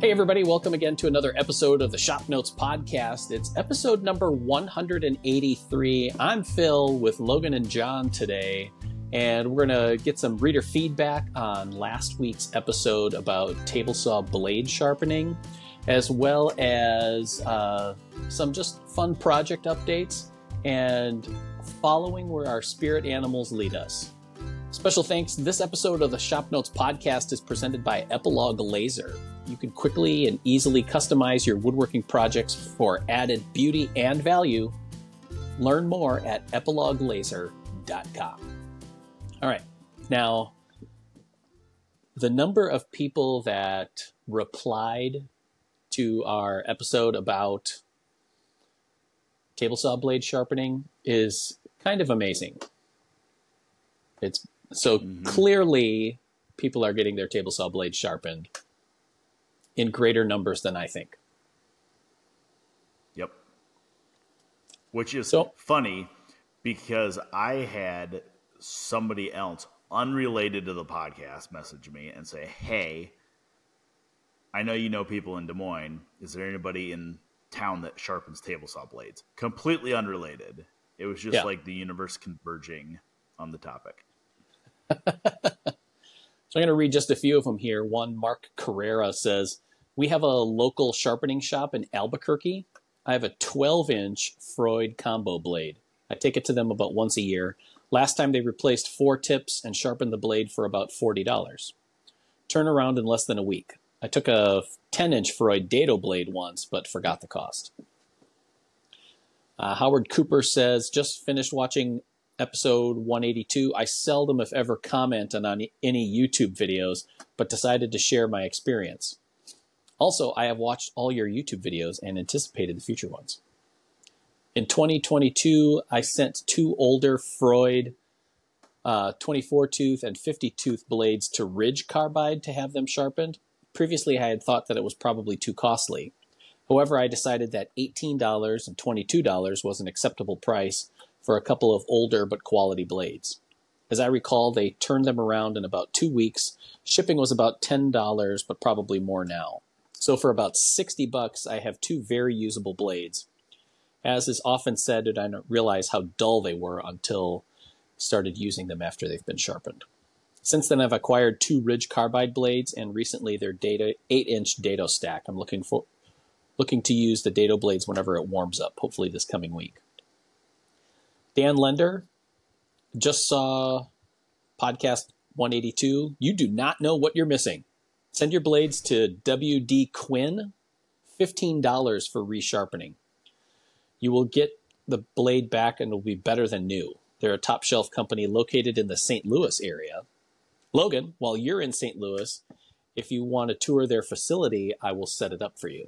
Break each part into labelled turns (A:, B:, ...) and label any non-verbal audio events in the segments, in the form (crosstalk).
A: Hey, everybody, welcome again to another episode of the Shop Notes Podcast. It's episode number 183. I'm Phil with Logan and John today, and we're going to get some reader feedback on last week's episode about table saw blade sharpening, as well as uh, some just fun project updates and following where our spirit animals lead us. Special thanks. This episode of the Shop Notes podcast is presented by Epilog Laser. You can quickly and easily customize your woodworking projects for added beauty and value. Learn more at epiloglaser.com. All right. Now, the number of people that replied to our episode about table saw blade sharpening is kind of amazing. It's so mm-hmm. clearly people are getting their table saw blades sharpened in greater numbers than I think.
B: Yep. Which is so, funny because I had somebody else unrelated to the podcast message me and say, "Hey, I know you know people in Des Moines. Is there anybody in town that sharpens table saw blades?" Completely unrelated. It was just yeah. like the universe converging on the topic. (laughs)
A: so I'm going to read just a few of them here. One, Mark Carrera says, We have a local sharpening shop in Albuquerque. I have a 12 inch Freud combo blade. I take it to them about once a year. Last time they replaced four tips and sharpened the blade for about $40. Turn around in less than a week. I took a 10 inch Freud dado blade once, but forgot the cost. Uh, Howard Cooper says, just finished watching episode 182, I seldom, if ever, comment on any YouTube videos, but decided to share my experience. Also, I have watched all your YouTube videos and anticipated the future ones. In 2022, I sent two older Freud uh, 24 tooth and 50 tooth blades to Ridge Carbide to have them sharpened. Previously, I had thought that it was probably too costly. However, I decided that $18 and $22 was an acceptable price for a couple of older but quality blades. As I recall, they turned them around in about two weeks. Shipping was about $10, but probably more now. So for about 60 bucks, I have two very usable blades. As is often said, I didn't realize how dull they were until started using them after they've been sharpened. Since then, I've acquired two Ridge Carbide blades and recently their data 8-inch Dado stack. I'm looking for looking to use the Dado blades whenever it warms up, hopefully this coming week. Dan Lender just saw podcast 182. You do not know what you're missing. Send your blades to WD Quinn, $15 for resharpening. You will get the blade back and will be better than new. They're a top shelf company located in the St. Louis area. Logan, while you're in St. Louis, if you want to tour their facility, I will set it up for you.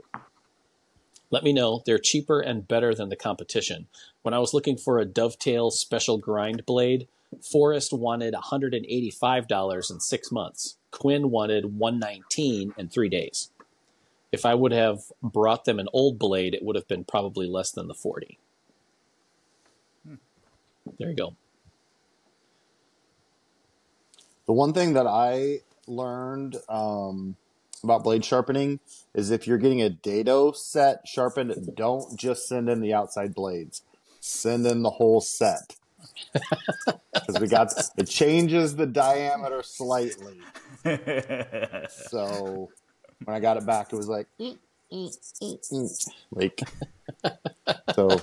A: Let me know. They're cheaper and better than the competition. When I was looking for a dovetail special grind blade, Forrest wanted $185 in six months. Quinn wanted 119 in three days. If I would have brought them an old blade, it would have been probably less than the 40. Hmm. There you go.
C: The one thing that I learned um, about blade sharpening is if you're getting a dado set sharpened, don't just send in the outside blades. Send in the whole set. Because we got it changes the diameter slightly. (laughs) so when I got it back, it was like mm, mm, mm, like (laughs) so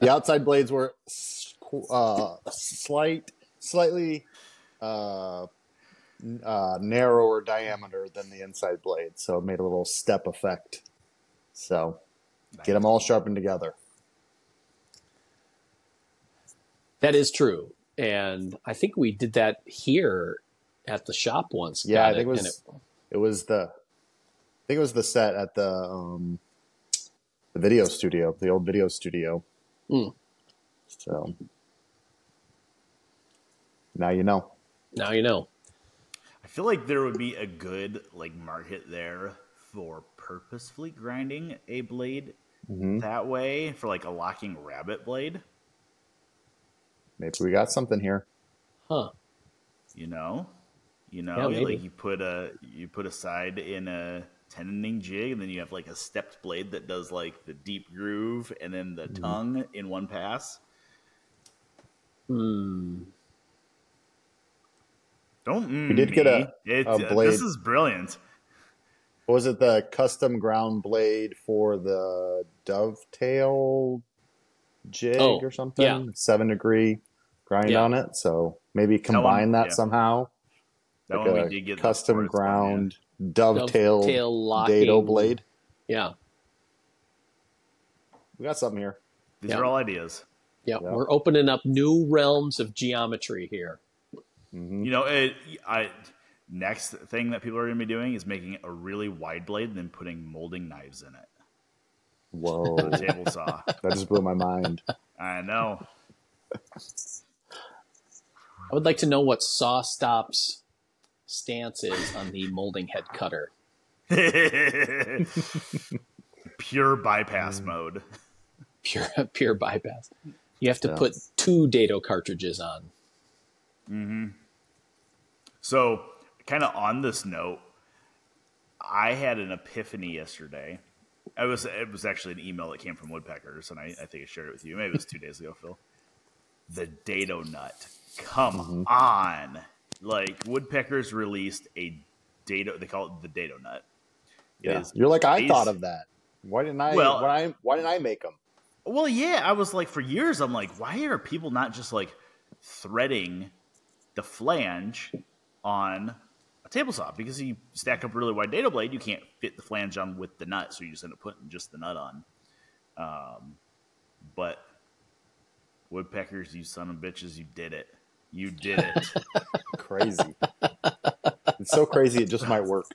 C: the outside blades were uh, slight, slightly uh, uh, narrower diameter than the inside blade, so it made a little step effect. So nice. get them all sharpened together.
A: That is true, and I think we did that here at the shop once.
C: Yeah, I think it, it was. It, it, was the. I think it was the set at the um, the video studio, the old video studio. Mm. So now you know.
A: Now you know I
B: feel like there would be a good like market there for purposefully grinding a blade mm-hmm. that way for like a locking rabbit blade.
C: Maybe we got something here.
A: Huh.
B: You know? You know, yeah, like you put a you put a side in a tenoning jig, and then you have like a stepped blade that does like the deep groove and then the mm. tongue in one pass.
A: Hmm.
B: Don't. Mm
C: we did get a, it, a blade.
B: This is brilliant.
C: was it the custom ground blade for the dovetail jig oh, or something? Yeah. Seven degree grind yeah. on it. So maybe combine that, one, that yeah. somehow.
B: That like one we did get
C: custom ground dovetail, dovetail dado blade.
A: Yeah.
C: We got something here.
B: These yeah. are all ideas.
A: Yeah, we're opening up new realms of geometry here.
B: Mm-hmm. You know, it, I next thing that people are going to be doing is making a really wide blade and then putting molding knives in it.
C: Whoa!
B: table saw. (laughs)
C: That just blew my mind.
B: I know.
A: I would like to know what SawStop's stance is on the molding head cutter. (laughs)
B: pure bypass mm. mode.
A: Pure (laughs) pure bypass. You have to yeah. put two dado cartridges on.
B: Mm-hmm. So, kind of on this note, I had an epiphany yesterday. I was it was actually an email that came from Woodpeckers, and I, I think I shared it with you. Maybe it was two days ago, Phil. The dado nut. Come mm-hmm. on. Like Woodpeckers released a dado they call it the dado nut.
C: It yeah. You're like I thought of that. Why didn't I well, why, why didn't I make them?
B: Well, yeah, I was like for years I'm like why are people not just like threading the flange on a table saw because you stack up a really wide dado blade, you can't fit the flange on with the nut, so you just end up putting just the nut on. Um, but woodpeckers, you son of bitches, you did it. You did it.
C: crazy. It's so crazy it just might work.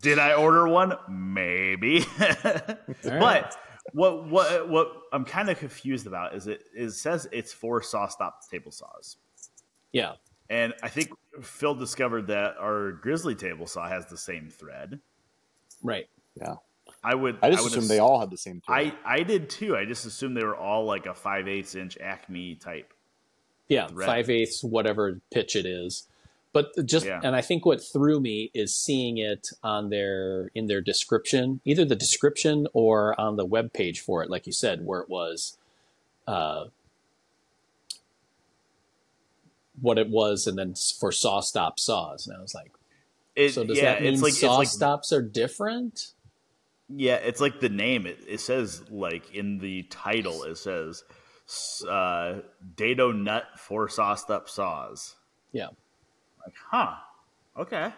B: Did I order one? Maybe. (laughs) but what what what I'm kind of confused about is it, it says it's for SawStop table saws.
A: Yeah.
B: And I think Phil discovered that our Grizzly table saw has the same thread.
A: Right.
C: Yeah.
B: I would.
C: I just
B: I would
C: assumed ass- they all had the same.
B: Thread. I I did too. I just assumed they were all like a five eighths inch Acme type.
A: Yeah, five eighths, whatever pitch it is. But just yeah. and I think what threw me is seeing it on their in their description, either the description or on the web page for it, like you said, where it was uh, what it was, and then for SawStop saws, and I was like, it, so does yeah, that mean like, saw like, stops are different?
B: Yeah, it's like the name. It, it says like in the title, it says uh, Dado Nut for up saws.
A: Yeah.
B: Like, huh? Okay.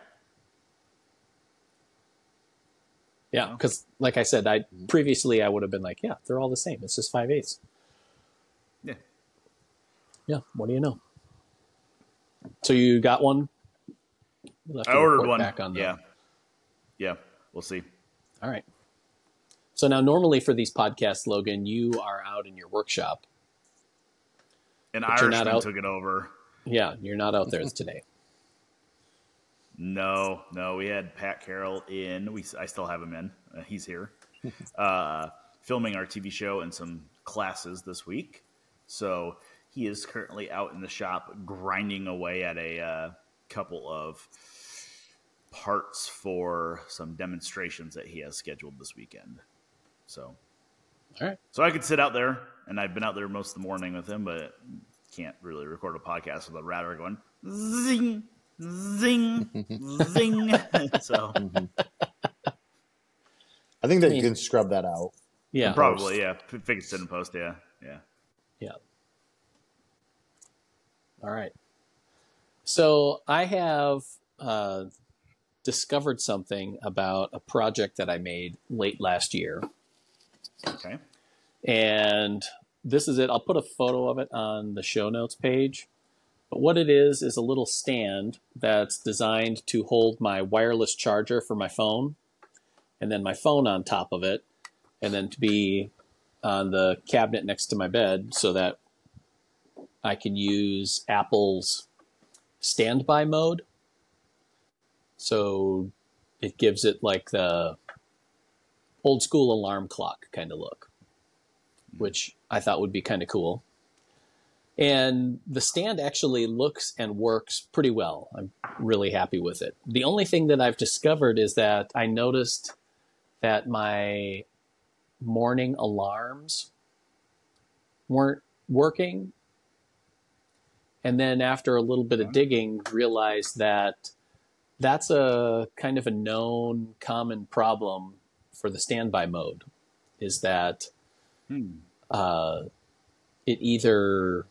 A: Yeah, because like I said, I previously I would have been like, yeah, they're all the same. It's just five eighths.
B: Yeah.
A: Yeah. What do you know? So you got one?
B: I ordered one. On yeah. Yeah. We'll see.
A: All right. So now, normally for these podcasts, Logan, you are out in your workshop.
B: And Irishman out, took it over.
A: Yeah, you're not out there today.
B: No, no, we had Pat Carroll in. We I still have him in. Uh, he's here, (laughs) uh, filming our TV show and some classes this week. So he is currently out in the shop grinding away at a uh, couple of parts for some demonstrations that he has scheduled this weekend. So,
A: all right.
B: So I could sit out there, and I've been out there most of the morning with him, but can't really record a podcast with a router going zing, zing, zing. (laughs) so. (laughs)
C: I think that you can scrub that out.
A: Yeah,
B: probably. Yeah, fix it in post. Yeah, yeah,
A: yeah. All right. So I have uh, discovered something about a project that I made late last year.
B: Okay.
A: And this is it. I'll put a photo of it on the show notes page. But what it is is a little stand that's designed to hold my wireless charger for my phone and then my phone on top of it and then to be on the cabinet next to my bed so that I can use Apple's standby mode. So it gives it like the old school alarm clock kind of look, which I thought would be kind of cool. And the stand actually looks and works pretty well. I'm really happy with it. The only thing that I've discovered is that I noticed that my morning alarms weren't working. And then after a little bit of digging, realized that that's a kind of a known common problem for the standby mode is that
B: Hmm.
A: Uh, it either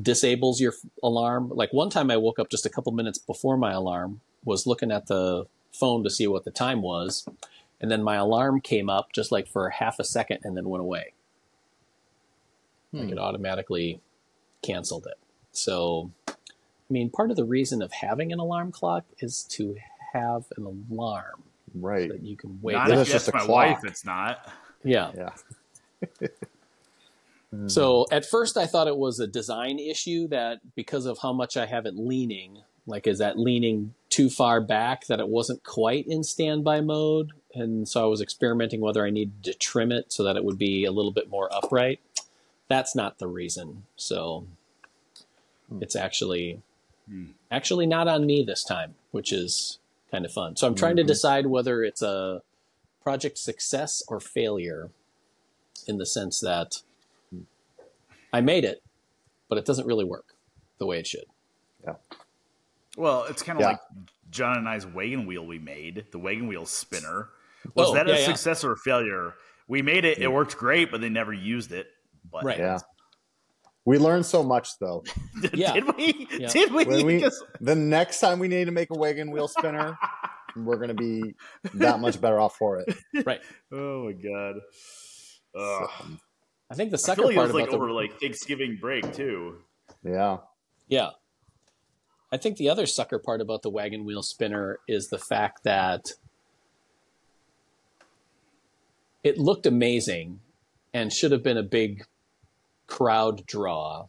A: disables your alarm. Like one time I woke up just a couple minutes before my alarm, was looking at the phone to see what the time was, and then my alarm came up just like for half a second and then went away. Like
C: Hmm.
A: it automatically canceled it. So, I mean, part of the reason of having an alarm clock is to have an alarm
C: Right.
A: that you can wake
B: Not
A: up.
B: if
C: it's just
B: that's
C: a
B: my wife. It's not.
A: Yeah.
C: Yeah.
A: So at first I thought it was a design issue that because of how much I have it leaning, like is that leaning too far back that it wasn't quite in standby mode? And so I was experimenting whether I needed to trim it so that it would be a little bit more upright. That's not the reason. So it's actually
B: Hmm.
A: actually not on me this time, which is kind of fun. So I'm trying to
C: Mhm.
A: decide whether it's a project success or failure in the sense that I made it, but it doesn't really work the way it should. Yeah.
B: Well, it's kind of
C: Yeah.
B: like John and I's wagon wheel we made, the wagon wheel spinner. Oh, Was
A: Oh,
B: that
A: yeah,
B: a
A: yeah.
B: success or a failure? We made it. It mm. worked great, but they never used it. But
A: Right.
C: Yeah. We learned so much though. (laughs)
A: Yeah.
B: did we?
A: Yeah.
B: Did we?
C: We (laughs)
B: Because-
C: the next time we need to make a wagon wheel spinner, we're gonna be that much better off for it.
A: Right. (laughs)
B: oh my god. Ugh.
A: I think the
B: I
A: sucker
B: feel like it
A: part
B: was like
A: about the
B: over like Thanksgiving break too.
C: yeah.
A: yeah, I think the other sucker part about the wagon wheel spinner is the fact that it looked amazing and should have been a big crowd draw,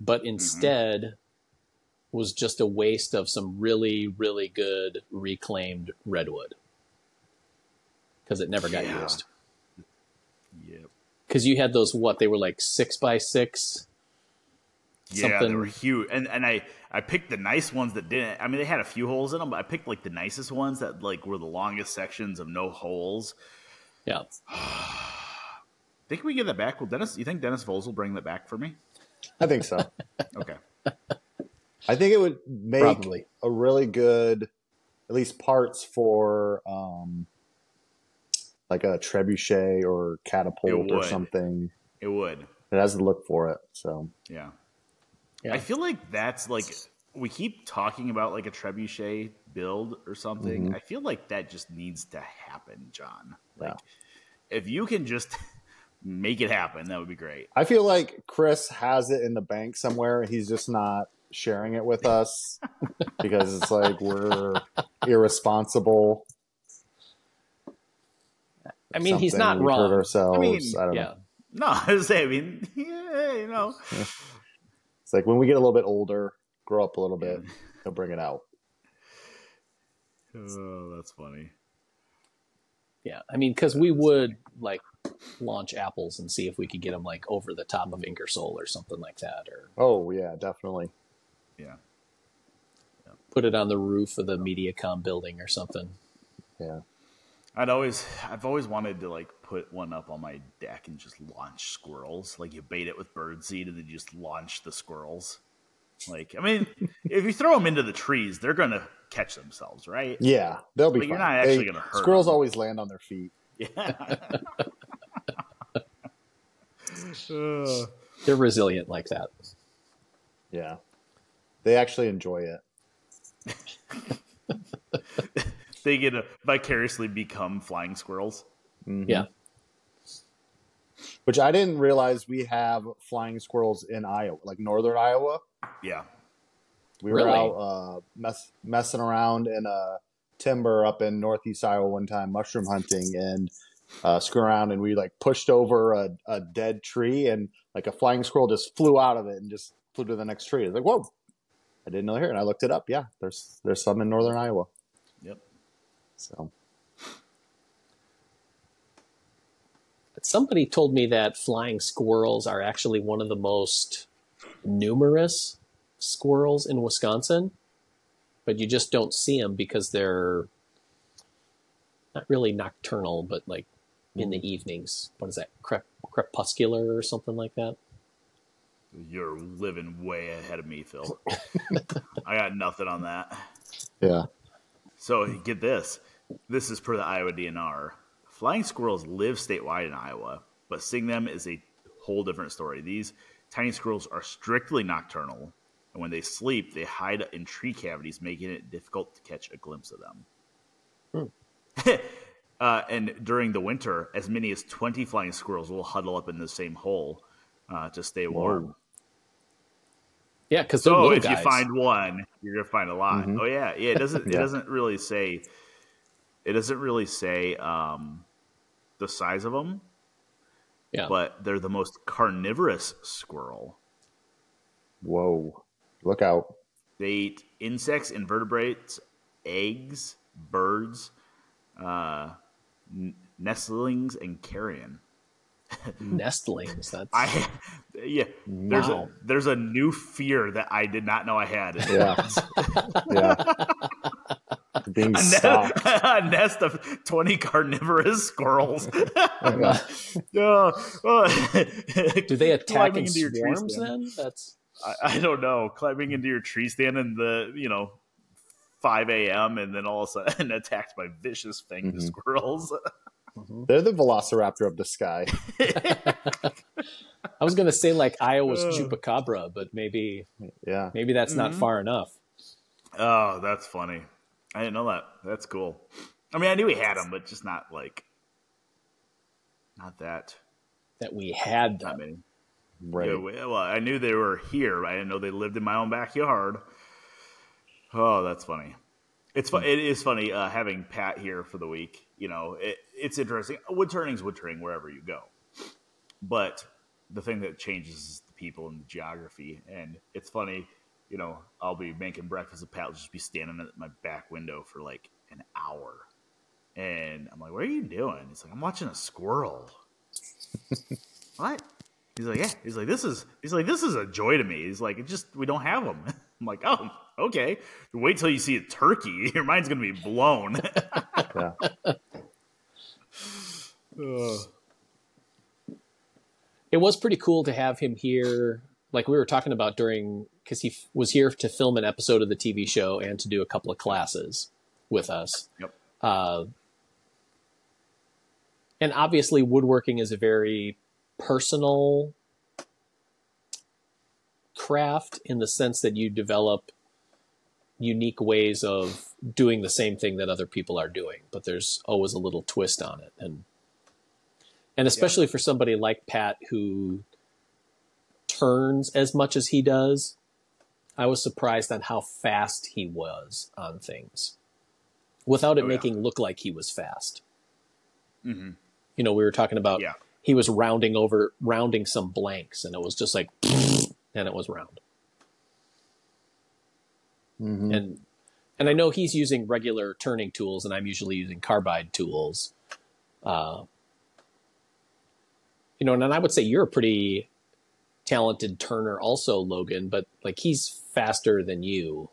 A: but mm-hmm. instead was just a waste of some really, really good reclaimed redwood because it never got
B: Yeah.
A: used.
B: Yep.
A: Because you had those what they were like six by six.
B: Yeah, they were huge, and and I I picked the nice ones that didn't. I mean, they had a few holes in them, but I picked like the nicest ones that like were the longest sections of no holes.
A: Yeah, (sighs)
B: Think we get that back? Will Dennis? You think Dennis Voles will bring that back for me?
C: I think so. (laughs)
B: Okay.
C: I think it would make
A: probably.
C: a really good, at least parts for um, like a trebuchet or catapult or something.
B: It would.
C: It has the look for it. So
B: Yeah.
A: Yeah.
B: I feel like that's like we keep talking about like a trebuchet build or something.
C: Mhm.
B: I feel like that just needs to happen, John. Like
C: Yeah.
B: if you can just (laughs) make it happen, that would be great.
C: I feel like Chris has it in the bank somewhere. He's just not sharing it with us (laughs) because it's like we're irresponsible.
A: I mean, he's not
C: We
A: wrong.
C: Hurt ourselves.
B: I
C: I,
B: mean,
C: don't
A: yeah,
C: know.
B: No, (laughs) I was saying, I mean, (laughs) yeah, you know.
C: It's like when we get a little bit older, grow up a little bit, he'll bring it out.
B: Oh, that's funny.
A: yeah. I mean, because we would like launch apples and see if we could get them like over the top of Ingersoll or something like that, or
C: Oh yeah, definitely.
B: Yeah.
A: put it on the roof of the MediaCom building or something.
C: Yeah.
B: I'd always, I've always wanted to like put one up on my deck and just launch squirrels. Like you bait it with birdseed and then you just launch the squirrels. Like, I mean, (laughs) if you throw them into the trees, they're gonna catch themselves, right?
C: Yeah, they'll be
B: But you're not actually
C: They-
B: gonna hurt
C: Squirrels
B: them.
C: always land on their feet. (laughs)
B: Yeah. Uh, (laughs)
A: They're resilient like that.
C: Yeah, they actually enjoy it.
B: They get to vicariously become flying squirrels.
C: Mhm.
A: Yeah.
C: Which I didn't realize we have flying squirrels in Iowa, like northern Iowa.
B: Yeah.
C: We were
A: Really?
C: out uh, mess, messing around in a timber up in northeast Iowa one time, mushroom hunting, and uh, screwing around, and we like pushed over a, a dead tree, and like a flying squirrel just flew out of it and just flew to the next tree. It's like, whoa! I didn't know here, and I looked it up. Yeah, there's there's some in northern Iowa. So
A: Somebody told me that flying squirrels are actually one of the most numerous squirrels in Wisconsin, but you just don't see them because they're not really nocturnal, but like in the hmm. evenings. What is that? Crep- crepuscular or something like that.
B: You're living way ahead of me, Phil. (laughs) I got nothing on that.
C: Yeah.
B: So get this. This is per the Iowa DNR. Flying squirrels live statewide in Iowa, but seeing them is a whole different story. These tiny squirrels are strictly nocturnal, and when they sleep, they hide in tree cavities, making it difficult to catch a glimpse of them. (laughs) uh, and during the winter, as many as 20 flying squirrels will huddle up in the same hole uh, to stay warm.
C: Whoa.
A: Yeah, because
B: So if you find one, you're gonna find a lot.
C: Mhm.
B: Oh yeah, yeah. It doesn't. (laughs) It doesn't really say. It doesn't really say um, the size of them.
A: Yeah.
B: But they're the most carnivorous squirrel.
C: Whoa. Look out.
B: They eat insects, invertebrates, eggs, birds, uh, n- nestlings, and carrion. (laughs)
A: nestlings. That's
B: I yeah. There's
A: Wow.
B: a there's a new fear that I did not know I had.
C: Yeah. yeah. Being
B: a,
C: stalked.
B: nest, (laughs) a nest of 20 carnivorous squirrels. (laughs) Uh, uh,
A: do they attack in
B: into your tree
A: swarms? Then that's
B: I, I don't know. Climbing into your tree stand in the, you know, 5 a.m. and then all of a sudden attacked by vicious fanged
C: Mhm.
B: squirrels.
C: They're the velociraptor of the sky. (laughs) (laughs)
A: I was gonna say like Iowa's
B: Ugh.
A: chupacabra, but maybe
C: Yeah.
A: maybe that's not
B: Mhm.
A: far enough.
B: oh, that's funny. I didn't know that. That's cool. I mean, I knew we had them, but just not like, not that,
A: That we had
B: not
A: them.
B: many.
C: Right.
B: Yeah, well, I knew they were here. I didn't know they lived in my own backyard. Oh, that's funny. It's fu- it is funny uh, having Pat here for the week. You know, it, it's interesting. Wood turning's wood turning wherever you go, but the thing that changes is the people and the geography. And it's funny. You know, I'll be making breakfast, and Pat will just be standing at my back window for like an hour, and I'm like, "What are you doing?" He's like, "I'm watching a squirrel." (laughs) what? He's like, yeah. He's like, this is. He's like, this is a joy to me. He's like, it just we don't have them. (laughs) I'm like, oh, okay. Wait till you see a turkey. (laughs) Your mind's gonna be blown.
C: Yeah.
B: Ugh.
A: It was pretty cool to have him here. Like we were talking about during, because he f- was here to film an episode of the TV show and to do a couple of classes with us.
B: Yep.
A: Uh, and obviously, woodworking is a very personal craft in the sense that you develop unique ways of doing the same thing that other people are doing, but there's always a little twist on it. And and especially for somebody like Pat who turns as much as he does, I was surprised on how fast he was on things without it
B: Oh, yeah.
A: making look like he was fast.
B: Mhm.
A: You know, we were talking about
B: Yeah.
A: he was rounding over rounding some blanks and it was just like (laughs) and it was round.
C: Mhm.
A: and and I know he's using regular turning tools, and I'm usually using carbide tools. Uh, you know, and I would say you're a pretty talented turner, also, Logan. But like he's faster than you,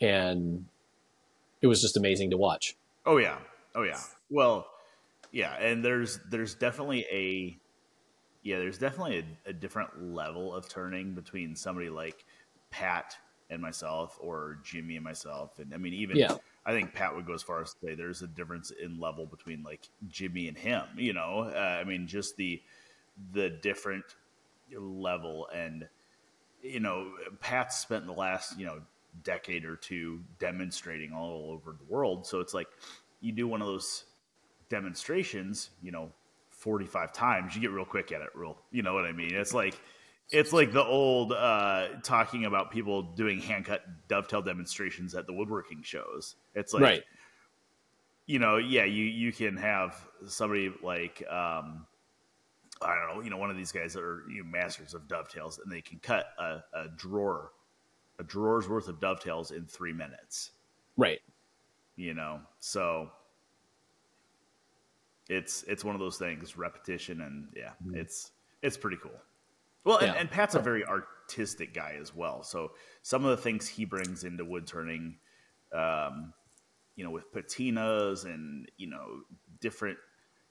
A: and it was just amazing to watch.
B: Oh yeah. Oh yeah. Well, yeah, and there's there's definitely a yeah, there's definitely a, a different level of turning between somebody like Pat and myself or Jimmy and myself. And I mean even
A: Yeah.
B: I think Pat would go as far as to say there's a difference in level between like Jimmy and him, you know? Uh, I mean just the the different level and you know, Pat's spent the last, you know, decade or two demonstrating all over the world. So it's like you do one of those demonstrations, you know, 45 times, you get real quick at it, real, you know what I mean? It's like, it's like the old uh, talking about people doing hand cut dovetail demonstrations at the woodworking shows. It's like,
A: right.
B: you know, yeah, you you can have somebody like um, I don't know, you know, one of these guys that are you know, masters of dovetails, and they can cut a, a drawer, a drawer's worth of dovetails in three minutes.
A: Right.
B: You know, so it's it's one of those things, repetition, and yeah, it's it's pretty cool. Well, and,
A: Yeah.
B: and Pat's a very artistic guy as well. So some of the things he brings into wood turning, um, you know, with patinas and you know different.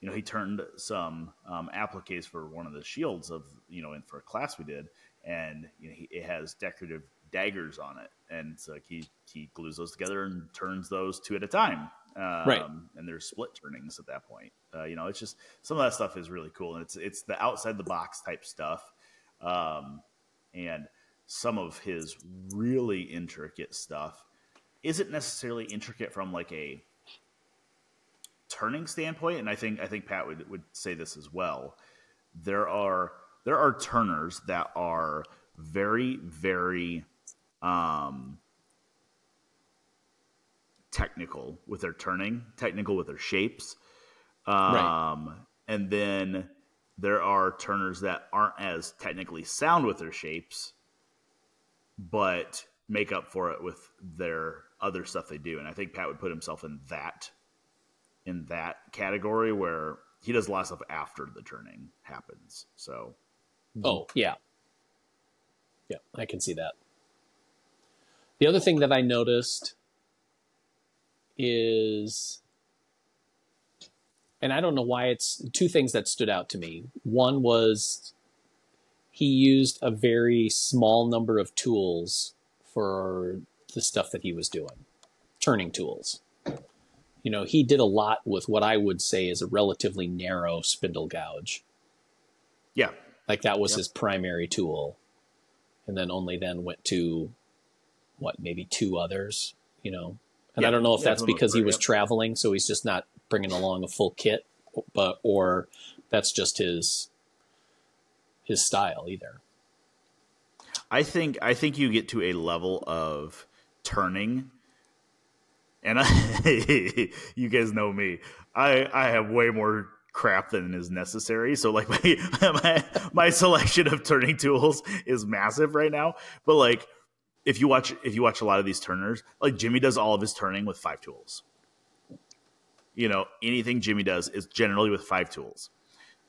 B: You know, he turned some um, appliques for one of the shields of you know, in for a class we did, and you know, he, it has decorative daggers on it, and so he he glues those together and turns those two at a time. Um,
A: right.
B: And there's split turnings at that point. Uh, you know, it's just some of that stuff is really cool, and it's it's the outside the box type stuff, um, and some of his really intricate stuff isn't necessarily intricate from like a turning standpoint and i think i think pat would, would say this as well there are there are turners that are very very um technical with their turning technical with their shapes um right. and then there are turners that aren't as technically sound with their shapes but make up for it with their other stuff they do. And I think Pat would put himself in that in that category where he does a lot of stuff after the turning happens. So
A: Oh, yeah. Yeah, I can see that. The other thing that I noticed is and I don't know why it's two things that stood out to me. One was he used a very small number of tools for the stuff that he was doing, turning tools. You know, he did a lot with what I would say is a relatively narrow spindle gouge.
B: Yeah.
A: Like that was yep. his primary tool. And then only then went to what, maybe two others, you know. And I don't know if that's because he was yep. traveling, so he's just not bringing along a full kit, but or that's just his his style either.
B: I think I think you get to a level of turning, and I, (laughs) you guys know me. I I have way more crap than is necessary. So like (laughs) my my my selection of turning tools is massive right now. But like if you watch if you watch a lot of these turners, like Jimmy does all of his turning with five tools. You know, anything Jimmy does is generally with five tools.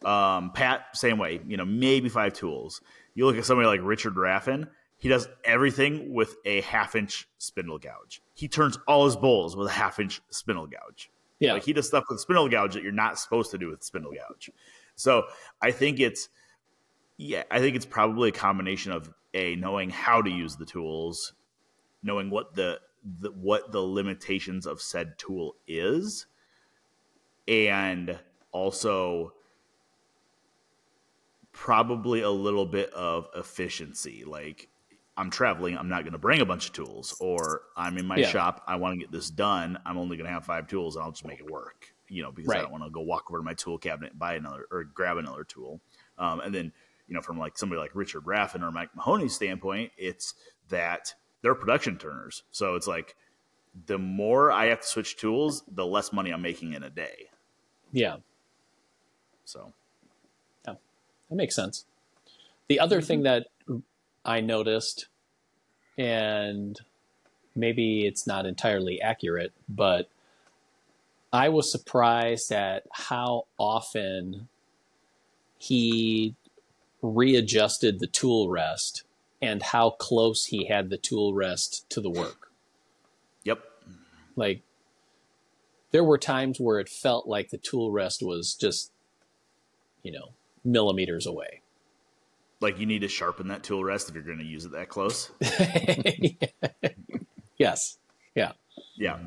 B: Um, Pat, same way, you know, maybe five tools. You look at somebody like Richard Raffan, he does everything with a half inch spindle gouge. He turns all his bowls with a half inch spindle gouge. Yeah. Like he does stuff with spindle gouge that you're not supposed to do with spindle gouge. So I think it's, yeah, I think it's probably a combination of a knowing how to use the tools, knowing what the, the what the limitations of said tool is, and also probably a little bit of efficiency. Like I'm traveling, I'm not going to bring a bunch of tools, or I'm in my yeah. shop, I want to get this done. I'm only going to have five tools, and I'll just make it work. You know, because right. I don't want to go walk over to my tool cabinet and buy another or grab another tool. Um, and then, you know, from like somebody like Richard Raffan or Mike Mahoney's standpoint, it's that they're production turners. So it's like the more I have to switch tools, the less money I'm making in a day.
A: Yeah.
B: So Yeah,
A: that makes sense. The other mm-hmm. thing that I noticed, and maybe it's not entirely accurate, but I was surprised at how often he readjusted the tool rest and how close he had the tool rest to the work.
B: Yep.
A: Like there were times where it felt like the tool rest was just, you know, millimeters away.
B: Like you need to sharpen that tool rest if you're going to use it that close. (laughs)
A: yes. Yeah.
B: Yeah.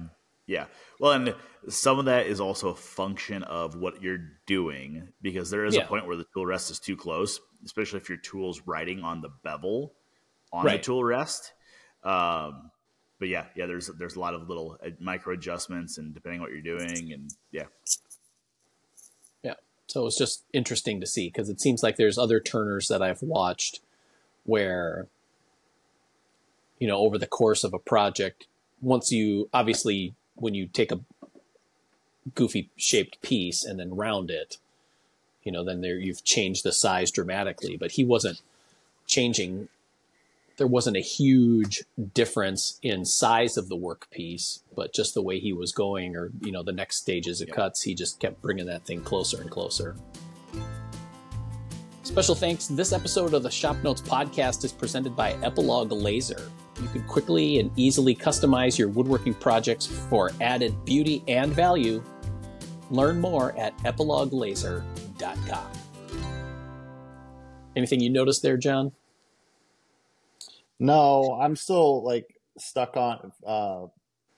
B: Yeah. Well, and some of that is also a function of what you're doing because there is yeah. a point where the tool rest is too close, especially if your tool's riding on the bevel on right. the tool rest. Um, but yeah, yeah, there's there's a lot of little uh, micro adjustments and depending on what you're doing, and yeah, yeah,
A: so it's just interesting to see because it seems like there's other turners that I've watched where, you know, over the course of a project, once you obviously when you take a goofy shaped piece and then round it, you know, then there you've changed the size dramatically. But he wasn't changing there wasn't a huge difference in size of the workpiece, but just the way he was going, or you know, the next stages of cuts, he just kept bringing that thing closer and closer. Special thanks. This episode of the Shop Notes podcast is presented by Epilog Laser. you can quickly and easily customize your woodworking projects for added beauty and value. Learn more at epiloglaser.com. Anything you noticed there, John?
C: No, I'm still like stuck on. Uh,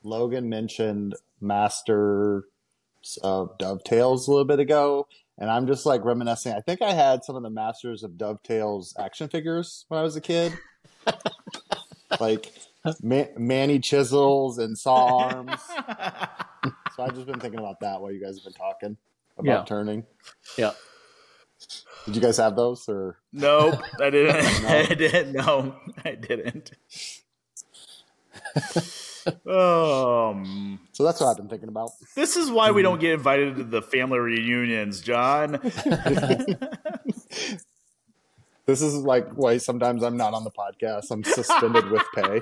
C: Logan mentioned Master of Dovetails a little bit ago, and I'm just like reminiscing. I think I had some of the Masters of Dovetails action figures when I was a kid, (laughs) like Ma- Manny chisels and saw arms. (laughs) so I've just been thinking about that while you guys have been talking about
A: Yeah.
C: turning.
A: Yeah.
C: Did you guys have those or?
B: Nope, I didn't.
C: No. (laughs) (laughs)
B: I didn't. No, I didn't. um,
C: So that's what I've been thinking about.
B: this is why we don't get invited to the family reunions, John. (laughs)
C: This is like why sometimes I'm not on the podcast. I'm suspended with pay.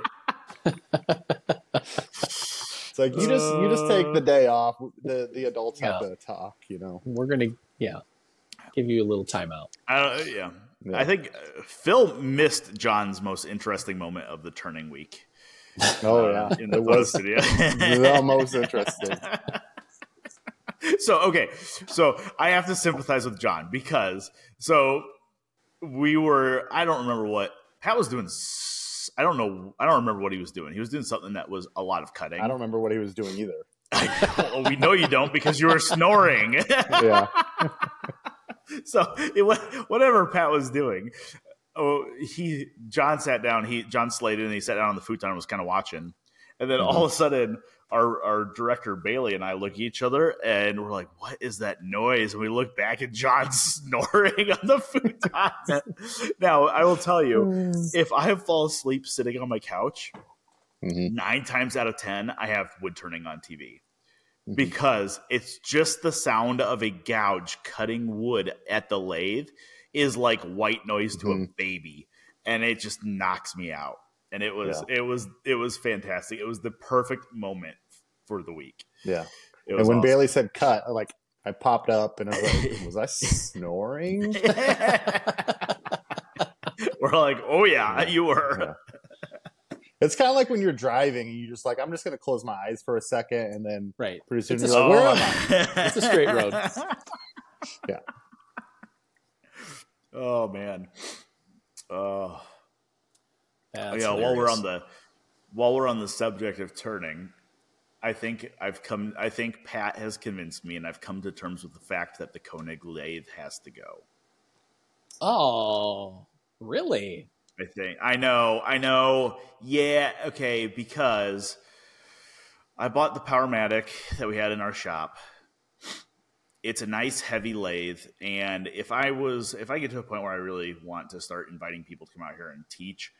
C: It's like you just you just take the day off. The the adults have to talk. You know.
A: We're going to, yeah, give you a little timeout.
B: I don't, yeah.
C: Yeah.
B: I think uh, Phil missed John's most interesting moment of the turning week.
C: Oh
B: uh,
C: yeah,
B: in the
C: it was
B: studio. (laughs)
C: the most interesting. (laughs)
B: so okay so i have to sympathize with john because so we were i don't remember what pat was doing I don't know i don't remember what he was doing he was doing something that was a lot of cutting
C: I don't remember what he was doing either. (laughs)
B: well, we know you don't because you were snoring
C: Yeah, (laughs)
B: so it, whatever pat was doing oh he john sat down he john slated and he sat down on the futon and was kind of watching. And then all of a sudden our, our director bailey and i look at each other and we're like what is that noise? And we look back at john (laughs) snoring on the futon (laughs) now i will tell you if i fall asleep sitting on my couch
C: Mhm.
B: nine times out of ten i have wood turning on tv
C: Mhm.
B: because it's just the sound of a gouge cutting wood at the lathe is like white noise to a
C: Mhm.
B: baby and it just knocks me out and it was it was it was fantastic it was the perfect moment for the week
C: yeah.
B: it
C: And when
B: awesome.
C: Bailey said cut, I, like I popped up and I was like, "Was I (laughs) snoring?" (laughs)
B: we're like oh yeah you were
C: It's kind of like when you're driving and you just like, I'm just gonna close my eyes for a second, and then
A: Right.
C: pretty soon
A: It's
C: you're
A: a-
C: like, "Where am I?"
A: It's a straight road. (laughs)
C: Yeah.
B: oh man oh
A: That's
B: yeah, while we're on the while we're on the subject of turning, I think I've come. I think Pat has convinced me, and I've come to terms with the fact that the Koenig lathe has to go.
A: Oh, really?
B: I think I know. I know. Yeah. Okay. Because I bought the Powermatic that we had in our shop. It's a nice heavy lathe, and if I was, if I get to a point where I really want to start inviting people to come out here and teach,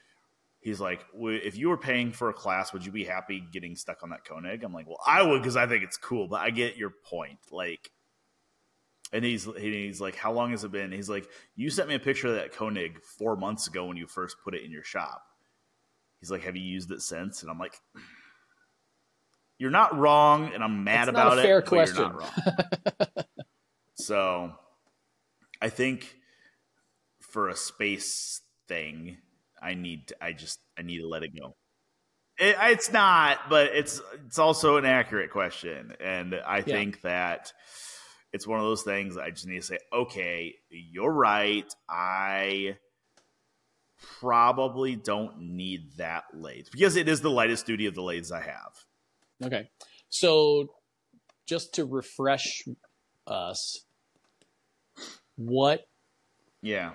B: he's like, "W- if you were paying for a class, would you be happy getting stuck on that Koenig? I'm like, well, I would because I think it's cool, but I get your point. Like, and he's he's like, how long has it been? He's like, you sent me a picture of that Koenig four months ago when you first put it in your shop. He's like, have you used it since? And I'm like, you're not wrong, and I'm mad about
A: it." fair
B: it. but you're
A: question. (laughs)
B: so, I think for a space thing, I need to, I just I need to let it go. It, it's not, but it's it's also an accurate question, and I think that it's one of those things I just need to say, okay, you're right. I probably don't need that lathe because it is the lightest duty of the lathes I have.
A: Okay. So, just to refresh us, what
B: Yeah.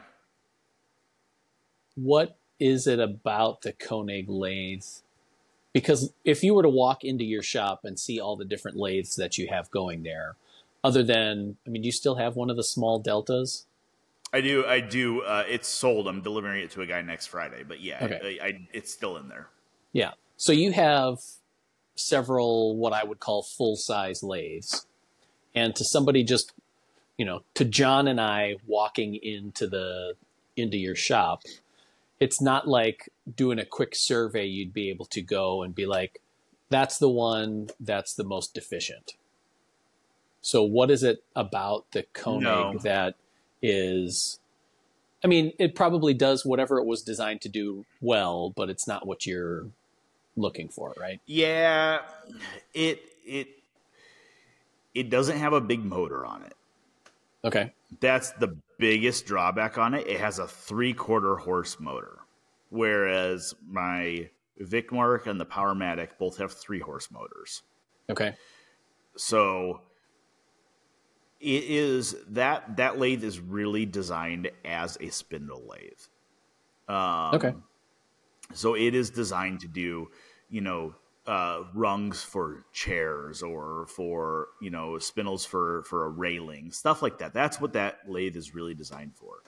A: what is it about the Koenig lathe? Because if you were to walk into your shop and see all the different lathes that you have going there, other than, I mean, do you still have one of the small deltas?
B: I do. I do. Uh, it's sold. I'm delivering it to a guy next Friday. But yeah,
A: Okay.
B: I, I, it's still in there.
A: Yeah. So you have several what I would call full size lathes. And to somebody just, you know, to John and I walking into the into your shop, it's not like doing a quick survey you'd be able to go and be like, that's the one that's the most deficient. So what is it about the Koenig
B: No.
A: that is I mean, it probably does whatever it was designed to do well, but it's not what you're looking for, right?
B: Yeah, it it it doesn't have a big motor on it.
A: Okay.
B: That's the biggest drawback on it. It has a three quarter horse motor, whereas my Vicmarc and the Powermatic both have three horse motors.
A: Okay.
B: So it is that that lathe is really designed as a spindle lathe. Um,
A: okay.
B: So it is designed to do, you know, uh, rungs for chairs or for you know spindles for for a railing, stuff like that. That's what that lathe is really designed for,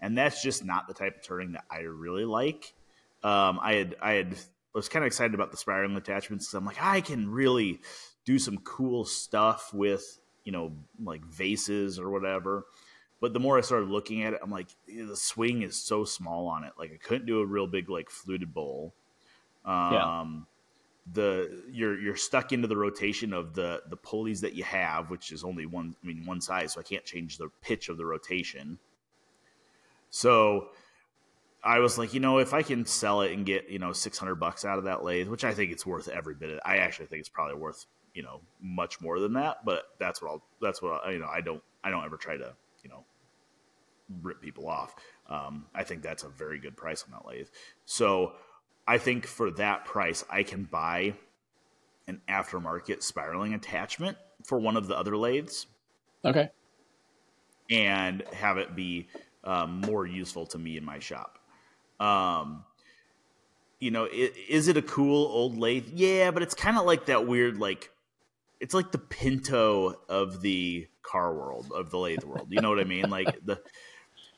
B: and that's just not the type of turning that I really like. Um, I had I had I was kind of excited about the spiraling attachments because I'm like I can really do some cool stuff with you know like vases or whatever. But the more I started looking at it, I'm like the swing is so small on it. Like I couldn't do a real big like fluted bowl. Um, yeah the you're you're stuck into the rotation of the the pulleys that you have, which is only one I mean one size, so I can't change the pitch of the rotation. So I was like, you know, if I can sell it and get you know six hundred bucks out of that lathe, which I think it's worth every bit. Of, I actually think it's probably worth you know much more than that, but that's what I'll that's what I, you know I don't I don't ever try to you know rip people off. Um, I think that's a very good price on that lathe. So I think for that price, I can buy an aftermarket spiraling attachment for one of the other lathes.
A: Okay.
B: And have it be um, more useful to me in my shop. Um, you know, it, is it a cool old lathe? Yeah, but it's kind of like that weird, like, it's like the Pinto of the car world, of the lathe world. You know what I mean? Like the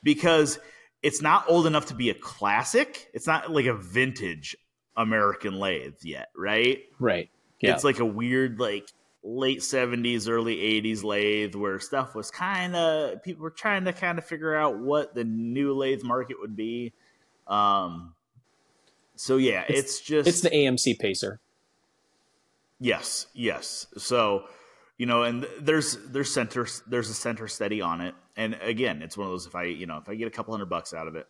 B: because it's not old enough to be a classic. It's not like a vintage American lathe yet, right?
A: Right.
B: Yeah. It's like a weird, like late 70s, early 80s lathe where stuff was kind of, people were trying to kind of figure out what the new lathe market would be. Um, so yeah, it's, it's just.
A: It's the AMC Pacer.
B: Yes, yes. So, you know, and there's there's center there's a center steady on it, and again, it's one of those if I you know if I get a couple hundred bucks out of it,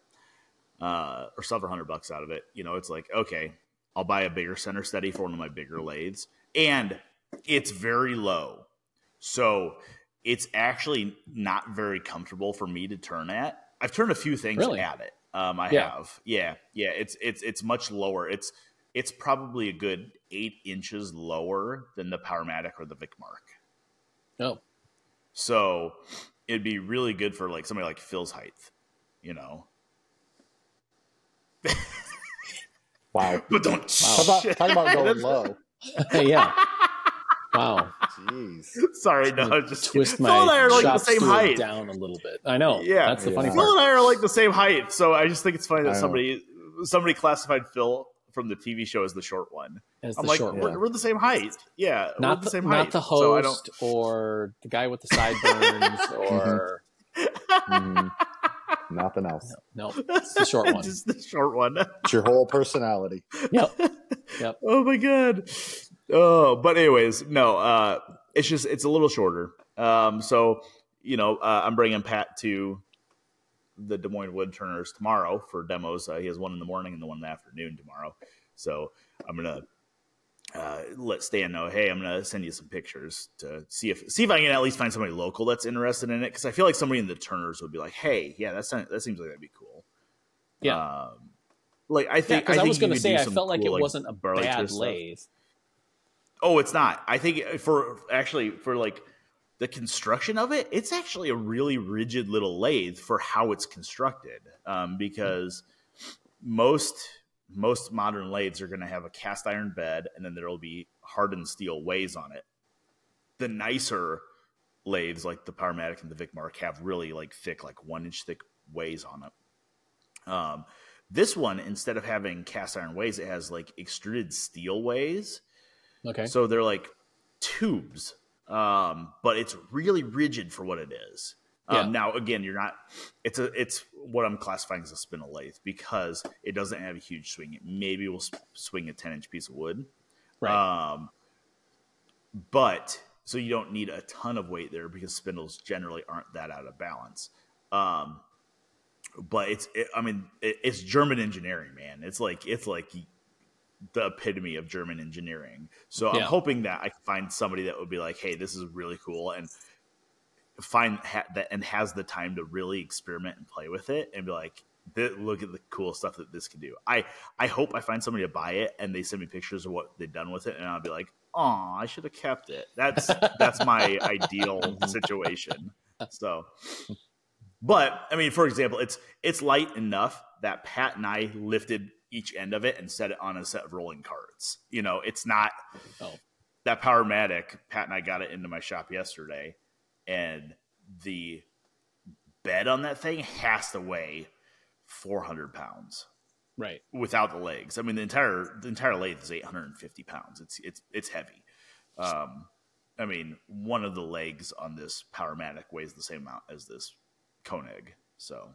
B: uh, or several hundred bucks out of it, you know, it's like okay, I'll buy a bigger center steady for one of my bigger lathes, and it's very low, so it's actually not very comfortable for me to turn at. I've turned a few things really? at it. Um, I yeah. have, yeah, yeah. It's it's it's much lower. It's it's probably a good eight inches lower than the Powermatic or the Vicmarc.
A: Oh.
B: So it'd be really good for like somebody like Phil's height, you know. (laughs)
C: wow. (laughs)
B: But don't wow. Talk
C: about, talk about going (laughs) low.
A: yeah. Wow.
C: Jeez.
B: Sorry, no, just
A: twist
B: Phil
A: my
B: and I are like the same height.
A: down a little bit. I know.
B: Yeah,
A: that's the
B: yeah.
A: funny
B: Phil
A: part.
B: and I are like the same height, so I just think it's funny that somebody somebody classified Phil from the TV show as the short one.
A: As
B: I'm
A: the
B: like,
A: short
B: we're, we're the same height. Yeah,
A: not
B: the, same
A: not
B: height.
A: the host so or the guy with the sideburns (laughs) or
C: mm, (laughs) nothing else.
A: No, no, it's the short (laughs) one.
B: Just the short one.
C: It's your whole personality.
A: Yep. Yep.
B: oh my god. Oh, but anyways, no. Uh, it's just it's a little shorter. Um, so you know, uh, I'm bringing Pat to the Des Moines Wood Turners tomorrow for demos. Uh, he has one in the morning and the one in the afternoon tomorrow. So I'm gonna uh, let Stan know. Hey, I'm gonna send you some pictures to see if see if I can at least find somebody local that's interested in it. Because I feel like somebody in the Turners would be like, Hey, yeah, that's that seems like that'd be cool.
A: Yeah.
B: Um, like I think
A: because
B: I,
A: I, was going to say I felt cool, like it wasn't a bad lathe.
B: Oh, it's not. I think for actually for like the construction of it, it's actually a really rigid little lathe for how it's constructed. Um, because most most modern lathes are going to have a cast iron bed, and then there will be hardened steel ways on it. The nicer lathes, like the Powermatic and the Vicmarc, have really like thick, like one inch thick ways on it. Um, this one, instead of having cast iron ways, it has like extruded steel ways.
A: Okay.
B: So they're like tubes um, but it's really rigid for what it is. Um. Now, again, you're not. It's a. It's what I'm classifying as a spindle lathe because it doesn't have a huge swing. It maybe will swing a 10 inch piece of wood.
A: Right.
B: Um, but so you don't need a ton of weight there because spindles generally aren't that out of balance. Um, but it's it, I mean it, it's German engineering, man. It's like it's like the epitome of German engineering. So I'm hoping that I find somebody that would be like, "Hey, this is really cool," and find ha- that and has the time to really experiment and play with it, and be like, "Look at the cool stuff that this can do." I I hope I find somebody to buy it and they send me pictures of what they've done with it, and I'll be like, "Oh, I should have kept it." That's that's my (laughs) ideal situation. So. But I mean, for example, it's it's light enough that Pat and I lifted each end of it and set it on a set of rolling carts. You know, it's not oh. that Powermatic. Pat and I got it into my shop yesterday, and the bed on that thing has to weigh 400 pounds.
A: Right.
B: Without the legs. I mean the entire the entire lathe is 850 pounds. It's it's it's heavy. Um i mean one of the legs on this powermatic weighs the same amount as this koenig so.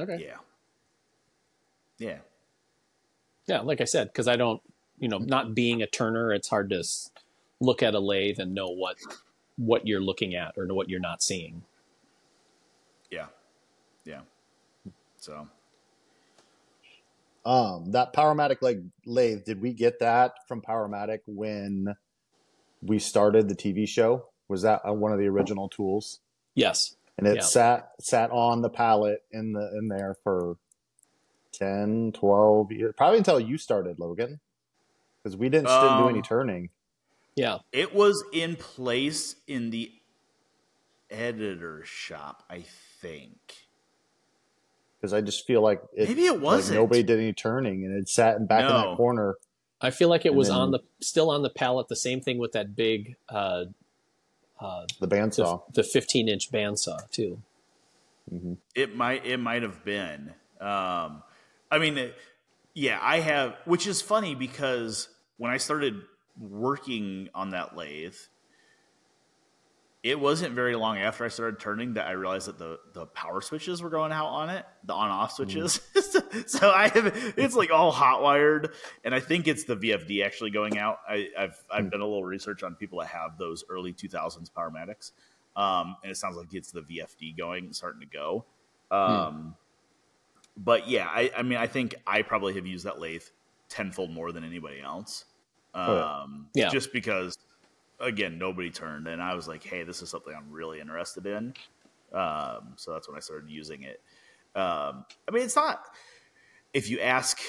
A: Okay.
B: Yeah yeah.
A: Yeah, like I said, because I don't, you know, not being a turner, it's hard to look at a lathe and know what what you're looking at or what you're not seeing.
B: Yeah. Yeah. So
C: um that Powermatic like lathe, did we get that from Powermatic when we started the TV show? Was that uh, one of the original tools?
A: Yes.
C: And it yeah. sat sat on the pallet in the in there for 10, 12 years, probably until you started, Logan, because we didn't, um, didn't do any um, turning.
A: Yeah.
B: It was in place in the editor shop, I think.
C: Because I just feel like
B: it, maybe it was
C: like nobody did any turning, and it sat in back no. in that corner.
A: I feel like it was then, on the still on the pallet. The same thing with that big, uh, uh,
C: the bandsaw,
A: the, the 15 inch bandsaw too.
B: Mm-hmm. It might it might have been. Um, I mean, yeah, I have, which is funny because when I started working on that lathe, it wasn't very long after I started turning that I realized that the, the power switches were going out on it, the on off switches. Mm. (laughs) so I have it's like all hot wired, and I think it's the VFD actually going out. I, have I've mm. done a little research on people that have those early two thousands Powermatics, um, and it sounds like it's the VFD going starting to go. Hmm. Um, mm but yeah, I, I mean, I think I probably have used that lathe tenfold more than anybody else. Um, yeah. Just because, again, nobody turned, and I was like, hey, this is something I'm really interested in. Um, so that's when I started using it. Um, I mean, it's not. If you ask,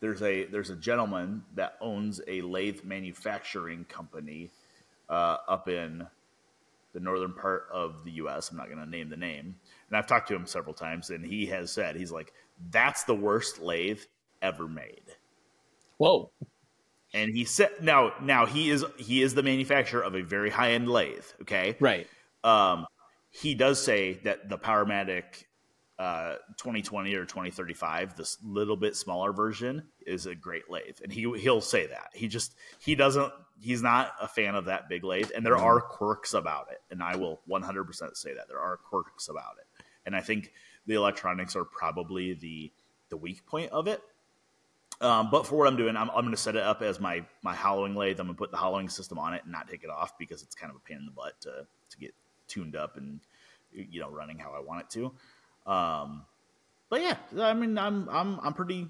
B: there's a there's a gentleman that owns a lathe manufacturing company uh, up in the northern part of the U.S. I'm not going to name the name, and I've talked to him several times, and he has said he's like, "That's the worst lathe ever made."
A: Whoa!
B: And he said, "Now, now he is he is the manufacturer of a very high end lathe." Okay,
A: right.
B: Um, he does say that the Powermatic uh, 2020 or 2035, this little bit smaller version, is a great lathe, and he he'll say that. He just he doesn't he's not a fan of that big lathe, and there are quirks about it, and I will 100% say that there are quirks about it, and I think the electronics are probably the the weak point of it. Um, but for what I'm doing, I'm, I'm going to set it up as my my hollowing lathe. I'm going to put the hollowing system on it and not take it off because it's kind of a pain in the butt to to get tuned up and you know running how I want it to. Um, but yeah, I mean, I'm I'm I'm pretty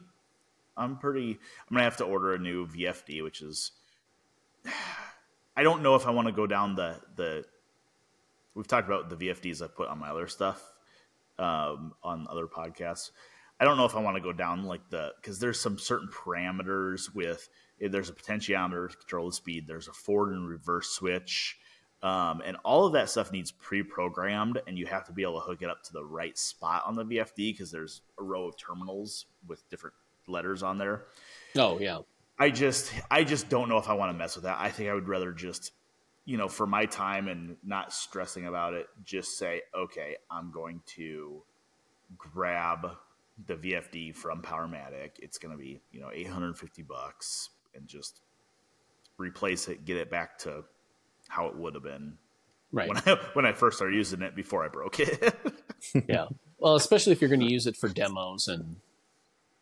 B: I'm pretty. I'm gonna have to order a new VFD, which is (sighs) I don't know if I want to go down the the. We've talked about the VFDs I put on my other stuff um, on other podcasts. I don't know if I want to go down like the because there's some certain parameters with eh, there's a potentiometer to control the speed. There's a forward and reverse switch, um, and all of that stuff needs pre-programmed, and you have to be able to hook it up to the right spot on the VFD because there's a row of terminals with different letters on there.
A: Oh yeah.
B: I just I just don't know if I want to mess with that. I think I would rather just you know for my time and not stressing about it just say okay, I'm going to grab the VFD from Powermatic. It's going to be, you know, 850 bucks and just replace it, get it back to how it would have been
A: right
B: when I, when I first started using it before I broke it. (laughs)
A: yeah. Well, especially if you're going to use it for demos and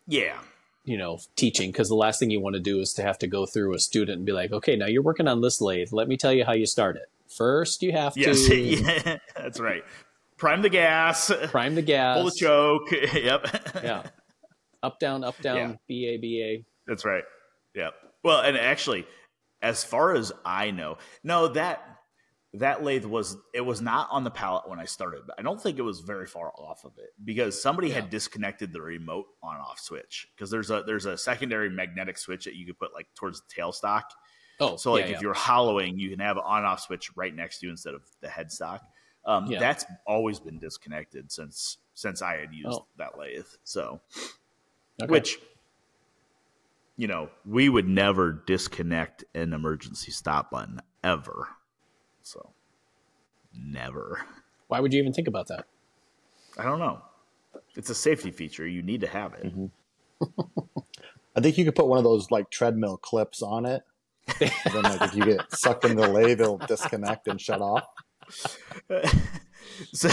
B: yeah,
A: you know, teaching because the last thing you want to do is to have to go through a student and be like, okay, now you're working on this lathe. Let me tell you how you start it. First, you have
B: yes,
A: to. (laughs)
B: yeah, that's right. prime the gas,
A: prime the gas,
B: pull the choke. (laughs) yep.
A: yeah. Up down, up down, yeah. B A B A.
B: That's right. Yep. Well, and actually, as far as I know, no that that lathe was it was not on the pallet when I started. But I don't think it was very far off of it because somebody yeah. had disconnected the remote on off switch because there's a there's a secondary magnetic switch that you could put like towards the tailstock. Oh, so like yeah, if yeah. you're hollowing, you can have an on off switch right next to you instead of the headstock. Um, That's always been disconnected since since I had used oh. that lathe. So, okay. which you know, we would never disconnect an emergency stop button ever. So, never.
A: Why would you even think about that?
B: I don't know. It's a safety feature. You need to have it.
C: Mm-hmm. (laughs) I think you could put one of those like treadmill clips on it. then, like, if you get sucked into the lathe, it'll disconnect and shut off. (laughs)
B: so,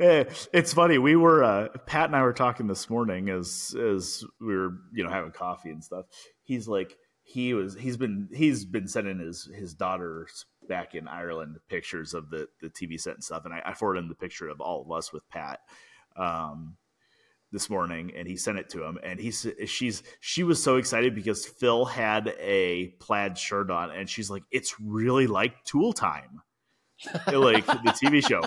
B: eh, it's funny. We were uh, Pat and I were talking this morning as as we were you know having coffee and stuff. He's like he was he's been he's been sending his his daughters back in Ireland pictures of the the TV set and stuff, and I, I forwarded him the picture of all of us with Pat. Um, this morning and he sent it to him and he's she's she was so excited because Phil had a plaid shirt on and she's like it's really like tool time like the TV show.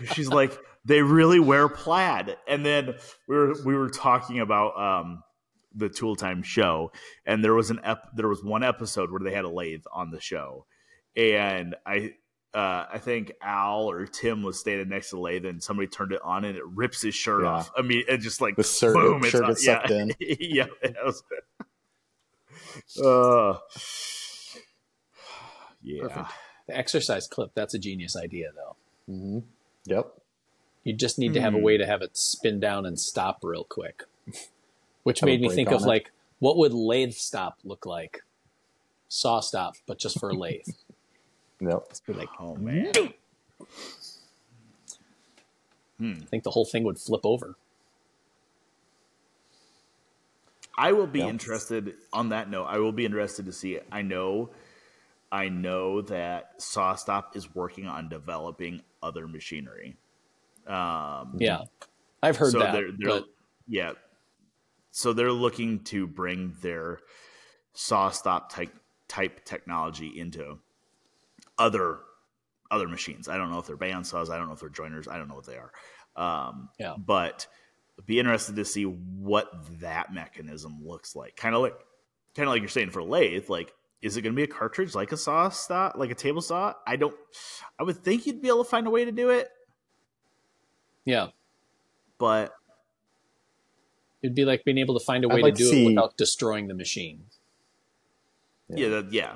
B: (laughs) She's like, they really wear plaid. And then we were we were talking about um, the Tool Time show, and there was an ep- there was one episode where they had a lathe on the show, and I. Uh, I think Al or Tim was standing next to the lathe, and somebody turned it on, and it rips his shirt yeah. off. I mean, it just like
C: the shirt, boom, shirt gets sucked
B: yeah.
C: in. (laughs)
B: yeah, was, (laughs) uh, yeah.
A: Perfect. The exercise clip, that's a genius idea, though.
C: Mm-hmm. Yep.
A: You just need to have a hmm. way to have it spin down and stop real quick. (laughs) Which made me think of it. like, what would lathe stop look like? SawStop, but just for a lathe.
C: yep.
B: Like, oh man.
A: Hmm. I think the whole thing would flip over.
B: I will be yep. interested on that note. I will be interested to see it. I know I know that SawStop is working on developing other machinery. Um,
A: yeah, I've heard so that. They're, they're, but...
B: Yeah, so they're looking to bring their SawStop type type technology into other other machines. I don't know if they're bandsaws. I don't know if they're joiners. I don't know what they are. Um,
A: yeah,
B: but be interested to see what that mechanism looks like. Kind of like, kind of like you're saying for lathe, like is it going to be a cartridge like a saw saw, like a table saw? I don't. I would think you'd be able to find a way to do it.
A: Yeah,
B: but
A: it'd be like being able to find a way like to do see... it without destroying the machine.
B: Yeah, yeah. That, yeah.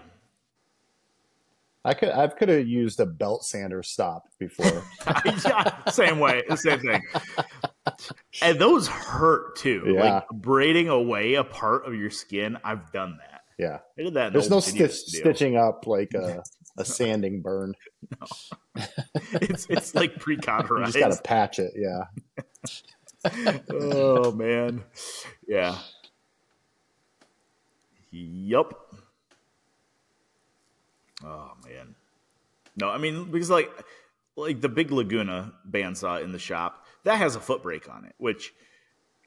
C: I could I could have used a belt sander stop before. (laughs)
B: yeah, same way, same thing. And those hurt too.
C: Yeah.
B: Like braiding away a part of your skin. I've done that.
C: Yeah,
B: I did that.
C: There's no stitch, stitching up like a, (laughs) a sanding burn.
B: No. (laughs) it's it's like pre-cauterized.
C: you just got to patch it. Yeah.
B: Oh man, yeah. Yup. Oh man. No, I mean because like like the big Laguna bandsaw in the shop that has a foot brake on it, which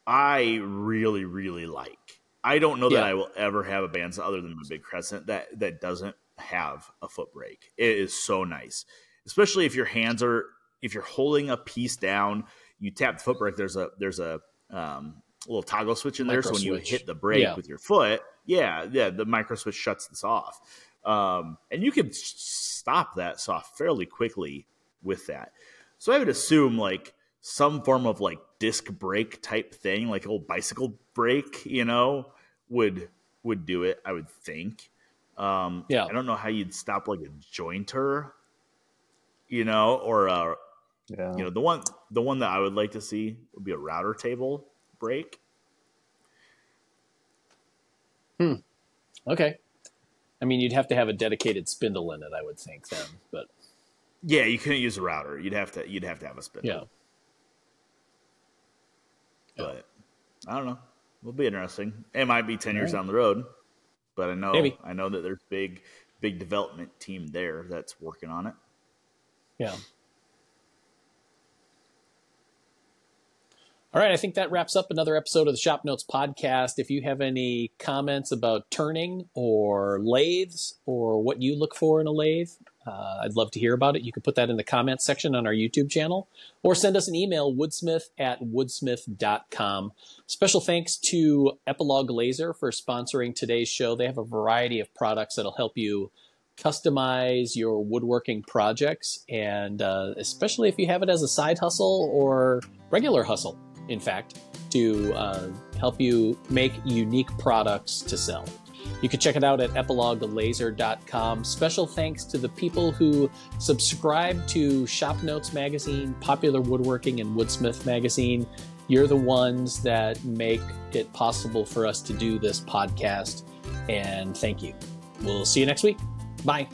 B: I really really like. I don't know yeah. that I will ever have a bandsaw other than a big crescent that that doesn't have a foot brake. It is so nice, especially if your hands are if you're holding a piece down, you tap the foot brake. There's a there's a um, little toggle switch in there, micro so when switch. you hit the brake yeah. with your foot, yeah, yeah, the micro switch shuts this off, um, and you can stop that saw fairly quickly with that. So I would assume like some form of like disc brake type thing, like old bicycle brake, you know, would would do it. I would think. Um, yeah, I don't know how you'd stop like a jointer, you know, or a, yeah. you know the one the one that I would like to see would be a router table brake.
A: Hmm. Okay. I mean, you'd have to have a dedicated spindle in it, I would think then, but
B: yeah, you couldn't use a router. You'd have to you'd have to have a spindle.
A: Yeah.
B: But I don't know. It'll be interesting. It might be ten years down the road, but I know
A: Maybe.
B: I know that there's big big development team there that's working on it.
A: Yeah. All right, I think that wraps up another episode of the ShopNotes podcast. If you have any comments about turning or lathes or what you look for in a lathe, uh, I'd love to hear about it. You can put that in the comments section on our YouTube channel or send us an email, woodsmith at woodsmith.com. Special thanks to Epilog Laser for sponsoring today's show. They have a variety of products that'll help you customize your woodworking projects, and uh, especially if you have it as a side hustle or regular hustle in fact, to uh, help you make unique products to sell. You can check it out at epiloglaser.com. Special thanks to the people who subscribe to ShopNotes Magazine, Popular Woodworking, and Woodsmith Magazine. You're the ones that make it possible for us to do this podcast. And thank you. We'll see you next week. Bye.